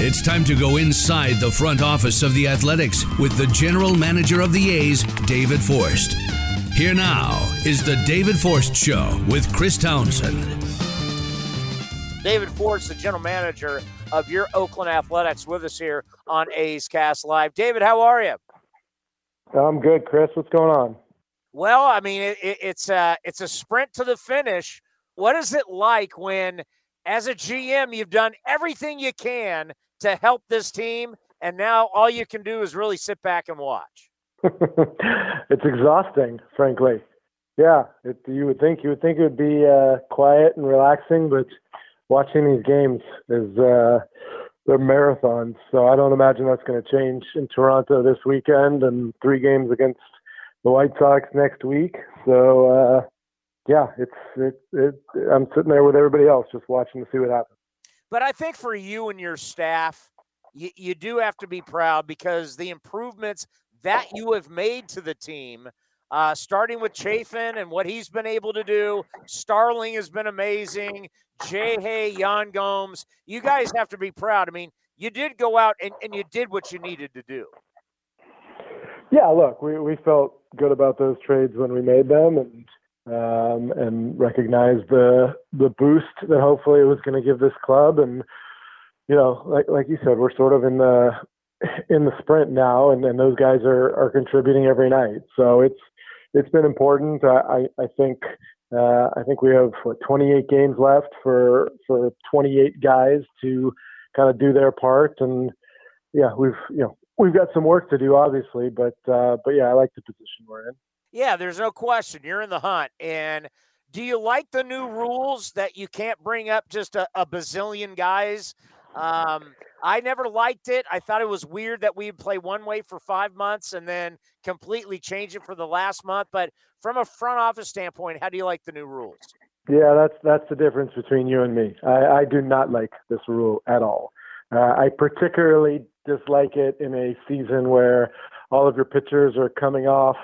It's time to go inside the front office of the Athletics with the general manager of the A's, David Forst. Here now is the David Forst Show with Chris Townsend. David Forst, the general manager of your Oakland Athletics, with us here on A's Cast Live. David, how are you? I'm good, Chris. What's going on? Well, I mean, it, it, it's a it's a sprint to the finish. What is it like when, as a GM, you've done everything you can to help this team, and now all you can do is really sit back and watch. it's exhausting, frankly. Yeah, it, you would think you would think it would be uh, quiet and relaxing, but watching these games is uh, they're marathons. So I don't imagine that's going to change in Toronto this weekend and three games against the White Sox next week. So uh, yeah, it's it, it. I'm sitting there with everybody else, just watching to see what happens. But I think for you and your staff, you, you do have to be proud because the improvements that you have made to the team, uh, starting with Chafin and what he's been able to do, Starling has been amazing. Jay Hay, Yan Gomes, you guys have to be proud. I mean, you did go out and, and you did what you needed to do. Yeah, look, we, we felt good about those trades when we made them, and um, and recognize the the boost that hopefully it was going to give this club. And you know, like like you said, we're sort of in the in the sprint now, and, and those guys are are contributing every night. So it's it's been important. I I, I think. Uh, I think we have what 28 games left for for 28 guys to kind of do their part, and yeah, we've you know we've got some work to do, obviously, but uh, but yeah, I like the position we're in. Yeah, there's no question. You're in the hunt. And do you like the new rules that you can't bring up just a, a bazillion guys? Um, I never liked it. I thought it was weird that we'd play one way for five months and then completely change it for the last month. But from a front office standpoint, how do you like the new rules? Yeah, that's that's the difference between you and me. I, I do not like this rule at all. Uh, I particularly dislike it in a season where all of your pitchers are coming off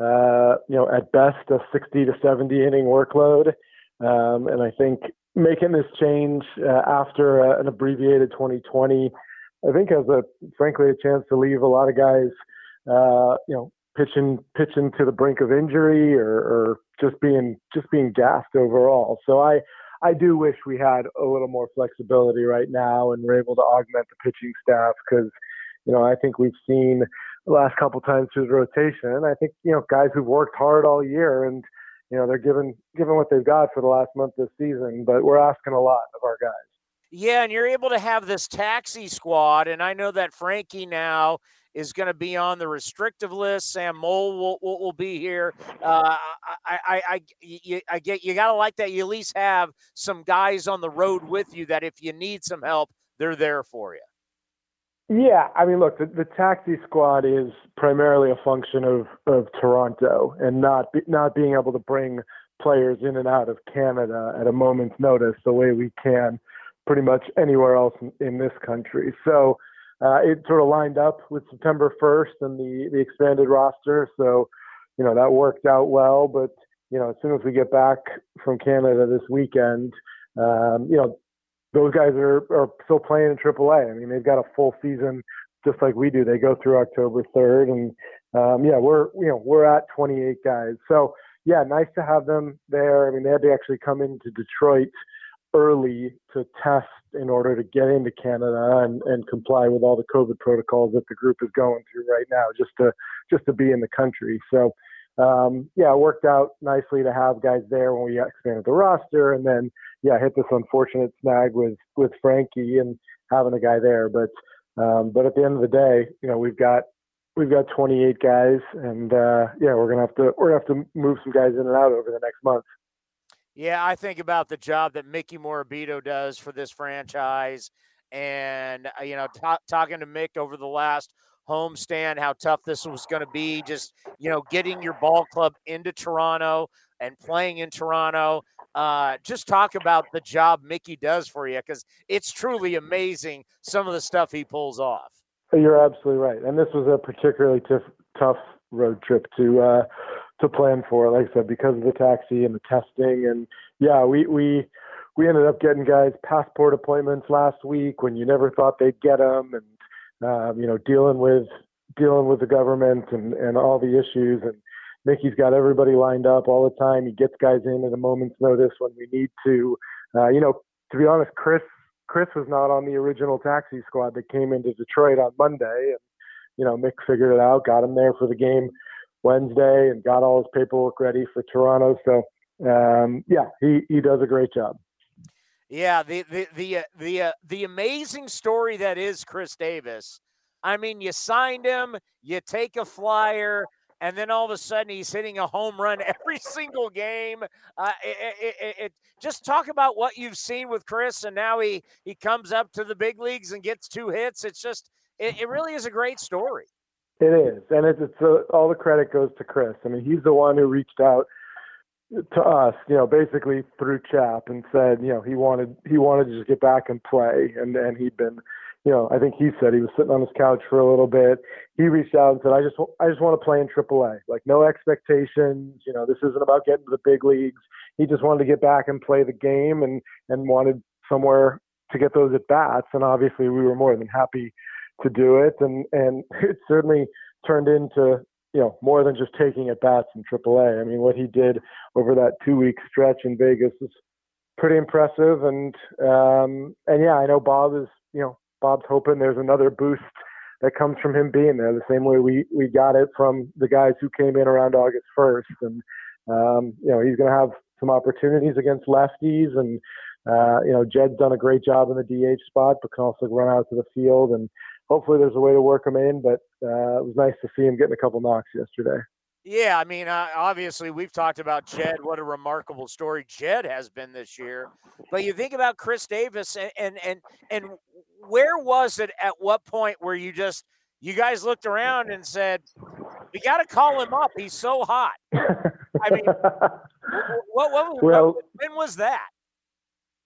uh, you know, at best a 60 to 70 inning workload. Um, and I think making this change uh, after uh, an abbreviated 2020, I think has a frankly a chance to leave a lot of guys, uh, you know, pitching pitching to the brink of injury or, or just being just being gassed overall. So I I do wish we had a little more flexibility right now and we're able to augment the pitching staff because you know I think we've seen last couple times through the rotation. I think you know guys who've worked hard all year and you know they're given given what they've got for the last month this season, but we're asking a lot of our guys. Yeah, and you're able to have this taxi squad, and I know that Frankie now is going to be on the restrictive list. Sam Moll will, will, be here. Uh, I, I, I, I get you got to like that. You at least have some guys on the road with you that if you need some help, they're there for you. Yeah, I mean, look, the, the taxi squad is primarily a function of, of Toronto and not be, not being able to bring players in and out of Canada at a moment's notice the way we can pretty much anywhere else in, in this country. So uh, it sort of lined up with September 1st and the the expanded roster. So you know that worked out well. But you know, as soon as we get back from Canada this weekend, um, you know, those guys are, are still playing in AAA. I mean, they've got a full season just like we do. They go through October 3rd, and um, yeah, we're you know we're at 28 guys. So yeah, nice to have them there. I mean, they had to actually come into Detroit early to test in order to get into Canada and, and comply with all the COVID protocols that the group is going through right now, just to just to be in the country. So um, yeah, it worked out nicely to have guys there when we expanded the roster, and then yeah, hit this unfortunate snag with with Frankie and having a guy there. But um, but at the end of the day, you know, we've got we've got 28 guys, and uh, yeah, we're gonna have to we're gonna have to move some guys in and out over the next month. Yeah, I think about the job that Mickey Morabito does for this franchise, and uh, you know, t- talking to Mick over the last homestand, how tough this was going to be. Just you know, getting your ball club into Toronto and playing in Toronto. Uh, just talk about the job Mickey does for you because it's truly amazing some of the stuff he pulls off. You're absolutely right, and this was a particularly tough, tough road trip to uh, to plan for. Like I said, because of the taxi and the testing, and yeah, we we we ended up getting guys passport appointments last week when you never thought they'd get them, and um, you know, dealing with dealing with the government and and all the issues. And Mickey's got everybody lined up all the time. He gets guys in at a moment's notice when we need to. Uh, you know, to be honest, Chris Chris was not on the original taxi squad that came into Detroit on Monday, and you know, Mick figured it out, got him there for the game Wednesday, and got all his paperwork ready for Toronto. So um, yeah, he he does a great job. Yeah, the the the uh, the uh, the amazing story that is Khris Davis. I mean, you signed him, you take a flyer, and then all of a sudden he's hitting a home run every single game. Uh, it, it, it, just talk about what you've seen with Khris, and now he he comes up to the big leagues and gets two hits. It's just it, really is a great story. It is, and it's, it's uh, all the credit goes to Khris. I mean, he's the one who reached out to us, you know, basically through Chap and said, you know, he wanted he wanted to just get back and play, and and he'd been, you know, I think he said he was sitting on his couch for a little bit. He reached out and said, I just I just want to play in AAA, like no expectations. You know, this isn't about getting to the big leagues. He just wanted to get back and play the game, and and wanted somewhere to get those at bats. And obviously, we were more than happy to do it, and and it certainly turned into you know, more than just taking at bats in AAA. I mean, what he did over that two week stretch in Vegas is pretty impressive. And um, and yeah, I know Bob is, you know, Bob's hoping there's another boost that comes from him being there, the same way we we got it from the guys who came in around August 1st. And um, you know, he's going to have some opportunities against lefties and. Uh, you know, Jed's done a great job in the DH spot, but can also run out to the field. And hopefully there's a way to work him in. But uh, it was nice to see him getting a couple knocks yesterday. Yeah, I mean, uh, obviously we've talked about Jed. What a remarkable story Jed has been this year. But you think about Khris Davis, and and and, and where was it at what point where you just you guys looked around and said, "We got to call him up. He's so hot." I mean, what, what, well, when was that?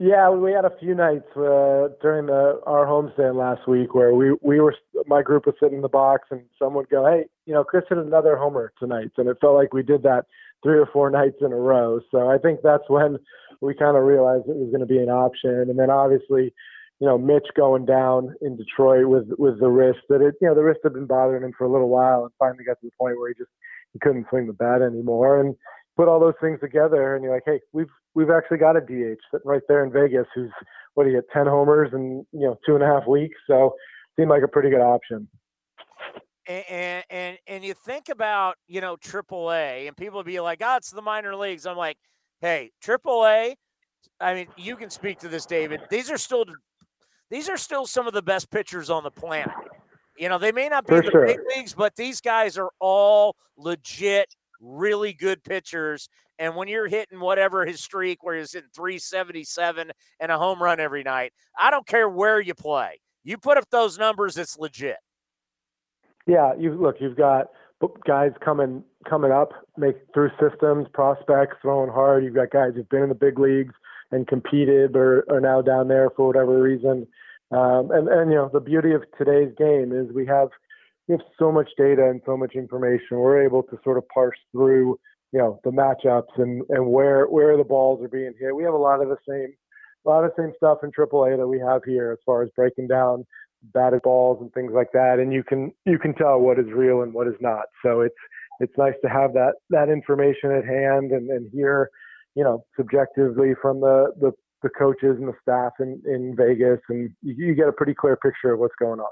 Yeah, we had a few nights uh, during the, our homestand last week where we we were my group was sitting in the box and someone would go, hey, you know, Khris hit another homer tonight, and it felt like we did that three or four nights in a row. So I think that's when we kind of realized it was going to be an option, and then obviously, you know, Mitch going down in Detroit with with the wrist that it, you know, the wrist had been bothering him for a little while, and finally got to the point where he just he couldn't swing the bat anymore, and put all those things together, and you're like, hey, we've we've actually got a DH sitting right there in Vegas who's what do you get ten homers in you know two and a half weeks, so seemed like a pretty good option. And, and and you think about you know AAA, and people be like, "Oh, it's the minor leagues." I'm like, "Hey, AAA." I mean, you can speak to this, David. These are still these are still some of the best pitchers on the planet. You know, they may not be For the sure. big leagues, but these guys are all legit really good pitchers. And when you're hitting whatever his streak, where he's hitting 377 and a home run every night, I don't care where you play. You put up those numbers, it's legit. Yeah, you look. You've got guys coming coming up, make through systems, prospects throwing hard. You've got guys who've been in the big leagues and competed, or are now down there for whatever reason. Um, and and you know the beauty of today's game is we have we have so much data and so much information. We're able to sort of parse through, you know, the matchups and, and where where the balls are being hit. We have a lot of the same a lot of the same stuff in AAA that we have here as far as breaking down batted balls and things like that. And you can you can tell what is real and what is not. So it's it's nice to have that that information at hand and, and hear, you know, subjectively from the, the the coaches and the staff in, in Vegas and you, you get a pretty clear picture of what's going on.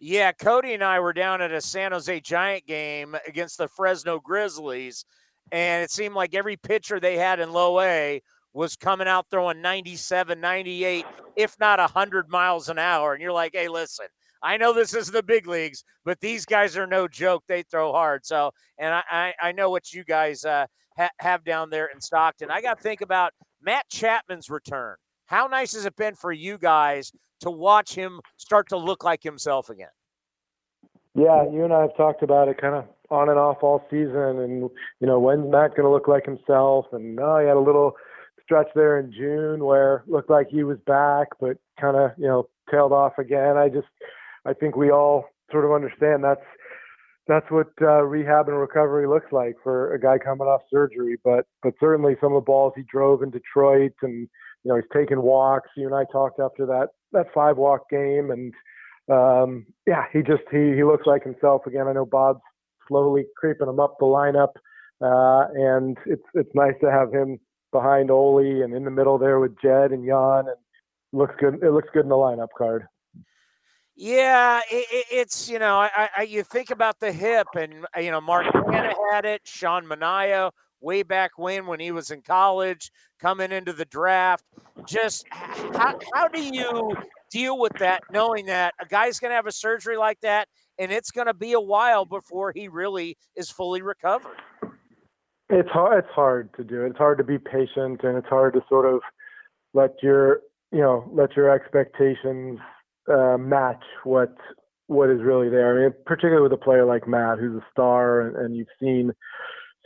Yeah, Cody and I were down at a San Jose Giant game against the Fresno Grizzlies, and it seemed like every pitcher they had in low A was coming out throwing 97, 98, if not 100 miles an hour. And you're like, hey, listen, I know this is the big leagues, but these guys are no joke. They throw hard. So, and I, I, know what you guys uh, ha- have down there in Stockton. I got to think about Matt Chapman's return. How nice has it been for you guys to watch him start to look like himself again? Yeah, you and I have talked about it kind of on and off all season, and you know when's Matt going to look like himself? And oh, he had a little stretch there in June where looked like he was back, but kind of you know tailed off again. I just I think we all sort of understand that's that's what uh, rehab and recovery looks like for a guy coming off surgery. But but certainly some of the balls he drove in Detroit and you know, he's taking walks. You and I talked after that that five walk game, and um, yeah, he just he he looks like himself again. I know Bob's slowly creeping him up the lineup, uh, and it's it's nice to have him behind Ole and in the middle there with Jed and Jan, and looks good. It looks good in the lineup card. Yeah, it, it's you know, I, I, you think about the hip, and you know, Mark Canha had it, Sean Manaea way back when when he was in college, coming into the draft. Just how how do you deal with that, knowing that a guy's going to have a surgery like that, and it's going to be a while before he really is fully recovered? It's hard. It's hard to do. It's hard to be patient, and it's hard to sort of let your you know let your expectations uh, match what what is really there. I mean, particularly with a player like Matt, who's a star, and, and you've seen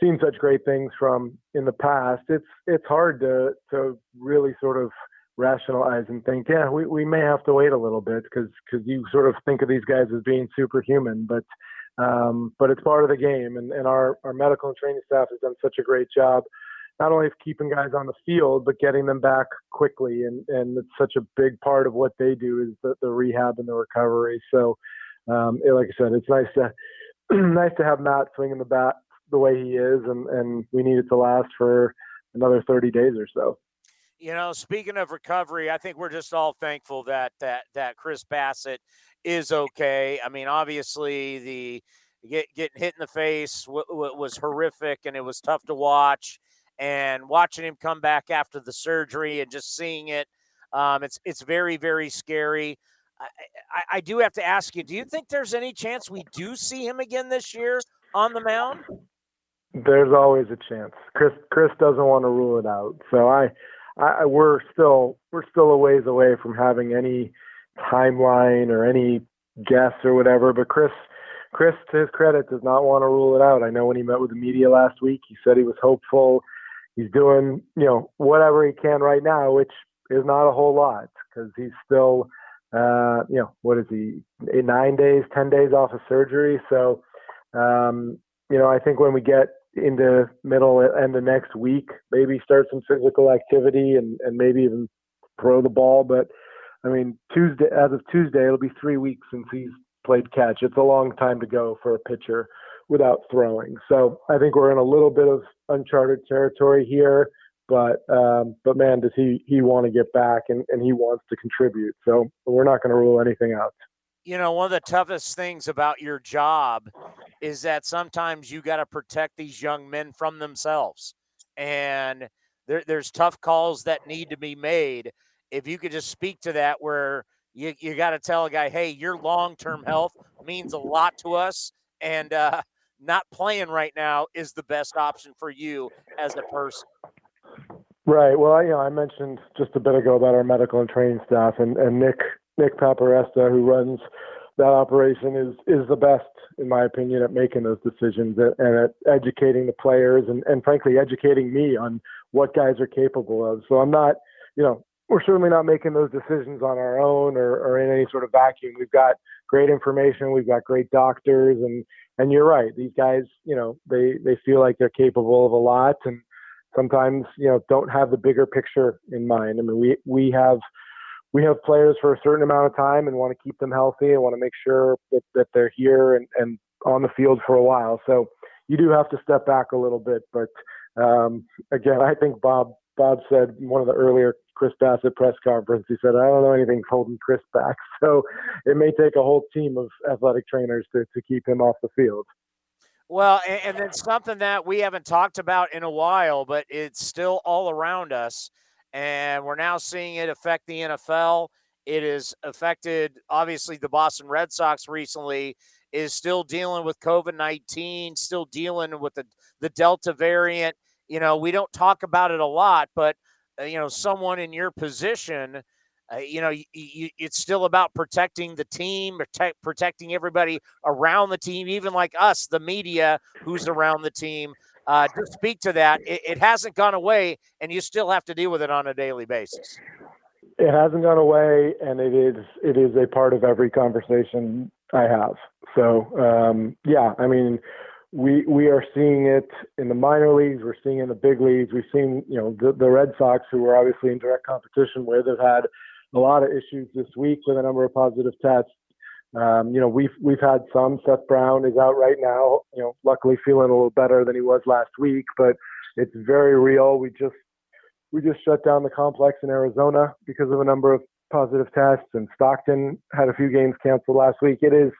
seen such great things from in the past. It's it's hard to to really sort of rationalize and think, yeah, we, we may have to wait a little bit because because you sort of think of these guys as being superhuman, but um, but it's part of the game, and, and our our medical and training staff has done such a great job not only of keeping guys on the field, but getting them back quickly. And, and it's such a big part of what they do is the, the rehab and the recovery. So, um, it, like I said, it's nice to nice to have Matt swinging the bat the way he is, and, and we need it to last for another 30 days or so. You know, speaking of recovery, I think we're just all thankful that that that Chris Bassitt is okay. I mean, obviously the get, getting hit in the face w- w- was horrific, and it was tough to watch and watching him come back after the surgery and just seeing it, um, it's it's very very scary. I, I, I, do have to ask you: Do you think there's any chance we do see him again this year on the mound? There's always a chance. Chris Chris doesn't want to rule it out. So I, I we're still we're still a ways away from having any timeline or any guess or whatever. But Chris Chris, to his credit, does not want to rule it out. I know when he met with the media last week, he said he was hopeful he's doing you know whatever he can right now, which is not a whole lot because he's still uh, you know what is he nine days, ten days off of surgery. So um, you know I think when we get into middle and the next week, maybe start some physical activity and and maybe even throw the ball. But I mean Tuesday as of Tuesday, it'll be three weeks since he's played catch. It's a long time to go for a pitcher without throwing. So I think we're in a little bit of uncharted territory here. But um, but man, does he he want to get back and, and he wants to contribute. So we're not going to rule anything out. You know, one of the toughest things about your job is that sometimes you got to protect these young men from themselves, and there, there's tough calls that need to be made. If you could just speak to that, where you, you got to tell a guy, hey, your long term health means a lot to us. And uh, not playing right now is the best option for you as a person. Right. Well, I, you know, I mentioned just a bit ago about our medical and training staff, and, and Nick Nick Paparesta, who runs that operation, is is the best, in my opinion, at making those decisions and at educating the players, and, and frankly, educating me on what guys are capable of. So I'm not, you know, we're certainly not making those decisions on our own or, or in any sort of vacuum. We've got great information, we've got great doctors, and and you're right. These guys, you know, they they feel like they're capable of a lot, and sometimes you know don't have the bigger picture in mind. I mean, we we have we have players for a certain amount of time and want to keep them healthy and want to make sure that, that they're here and, and on the field for a while. So you do have to step back a little bit. But um, again, I think Bob Bob said one of the earlier Chris Bassitt press conference. He said, I don't know anything holding Chris back. So it may take a whole team of athletic trainers to, to keep him off the field. Well, and, and then something that we haven't talked about in a while, but it's still all around us. And we're now seeing it affect the NFL. It has affected, obviously, the Boston Red Sox recently, is still dealing with COVID 19, still dealing with the, the Delta variant. You know, we don't talk about it a lot, but uh, you know someone in your position uh, you know it's still about protecting the team protect, protecting everybody around the team even like us the media who's around the team uh, to speak to that it, it hasn't gone away and you still have to deal with it on a daily basis it hasn't gone away and it is it is a part of every conversation i have so um, yeah i mean we we are seeing it in the minor leagues. We're seeing it in the big leagues. We've seen you know the, the Red Sox, who we're obviously in direct competition with, have had a lot of issues this week with a number of positive tests. Um, you know, we've we've had some. Seth Brown is out right now. You know, luckily feeling a little better than he was last week, but it's very real. We just we just shut down the complex in Arizona because of a number of positive tests, and Stockton had a few games canceled last week. It is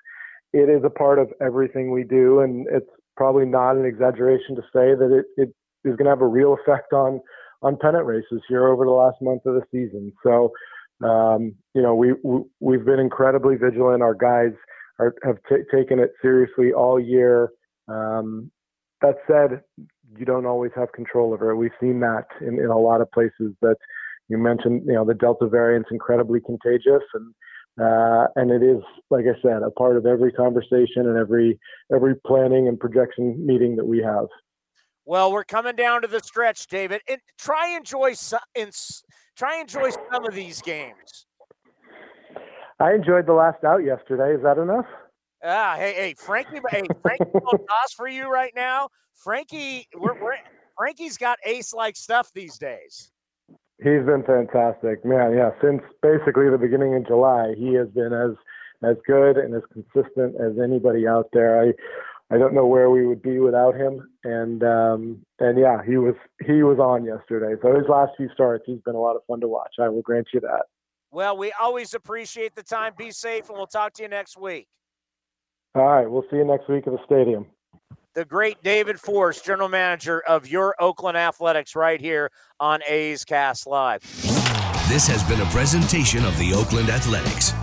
it is a part of everything we do, and it's probably not an exaggeration to say that it, it is going to have a real effect on on pennant races here over the last month of the season. So, um, you know, we, we have been incredibly vigilant. Our guys are, have t- taken it seriously all year. Um, that said, you don't always have control over it. We've seen that in, in a lot of places. That you mentioned, you know, the Delta variant's incredibly contagious, and uh, and it is, like I said, a part of every conversation and every every planning and projection meeting that we have. Well, we're coming down to the stretch, David, and try enjoy some, and try and enjoy some of these games. I enjoyed the last out yesterday. Is that enough? Ah, hey, hey, Frankie, hey, Frankie, toss for you right now. Frankie, we're, we're Frankie's got ace-like stuff these days. He's been fantastic, man. Yeah, since basically the beginning of July, he has been as as good and as consistent as anybody out there. I I don't know where we would be without him. And um, and yeah, he was he was on yesterday. So his last few starts, he's been a lot of fun to watch. I will grant you that. Well, we always appreciate the time. Be safe, and we'll talk to you next week. All right, we'll see you next week at the stadium the great David Forst, general manager of your Oakland Athletics, right here on A's Cast Live. This has been a presentation of the Oakland Athletics.